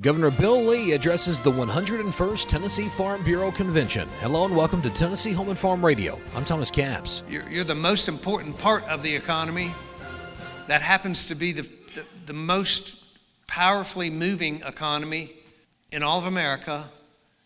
Governor Bill Lee addresses the 101st Tennessee Farm Bureau Convention. Hello and welcome to Tennessee Home and Farm Radio. I'm Thomas Capps. You're, you're the most important part of the economy. That happens to be the, the, the most powerfully moving economy in all of America.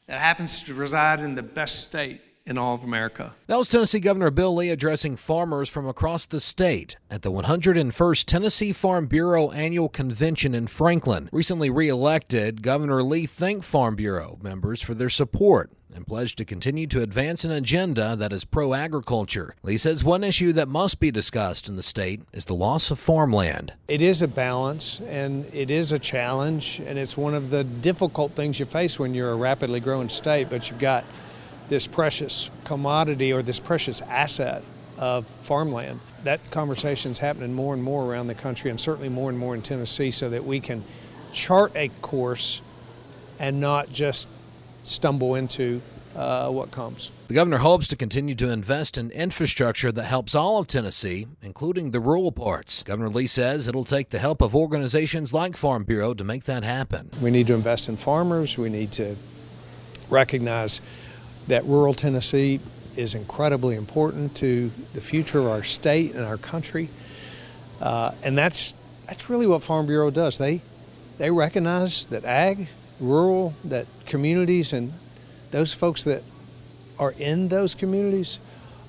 That happens to reside in the best state in all of America. That was Tennessee Governor Bill Lee addressing farmers from across the state at the 101st Tennessee Farm Bureau Annual Convention in Franklin. Recently reelected, Governor Lee thanked Farm Bureau members for their support and pledged to continue to advance an agenda that is pro agriculture. Lee says one issue that must be discussed in the state is the loss of farmland. It is a balance and it is a challenge, and it's one of the difficult things you face when you're a rapidly growing state, but you've got this precious commodity or this precious asset of farmland. That conversation is happening more and more around the country and certainly more and more in Tennessee so that we can chart a course and not just stumble into uh, what comes. The governor hopes to continue to invest in infrastructure that helps all of Tennessee, including the rural parts. Governor Lee says it'll take the help of organizations like Farm Bureau to make that happen. We need to invest in farmers. We need to recognize that rural Tennessee is incredibly important to the future of our state and our country. Uh, and that's that's really what Farm Bureau does. They they recognize that ag, rural, that communities and those folks that are in those communities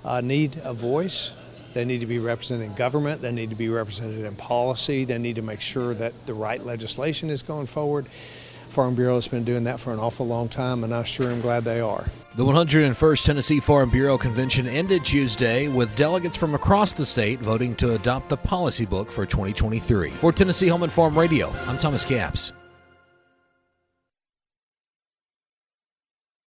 uh, need a voice. They need to be represented in government. They need to be represented in policy. They need to make sure that the right legislation is going forward. Farm Bureau has been doing that for an awful long time, and I sure am glad they are. The 101st Tennessee Farm Bureau Convention ended Tuesday with delegates from across the state voting to adopt the policy book for 2023. For Tennessee Home and Farm Radio, I'm Thomas Capps.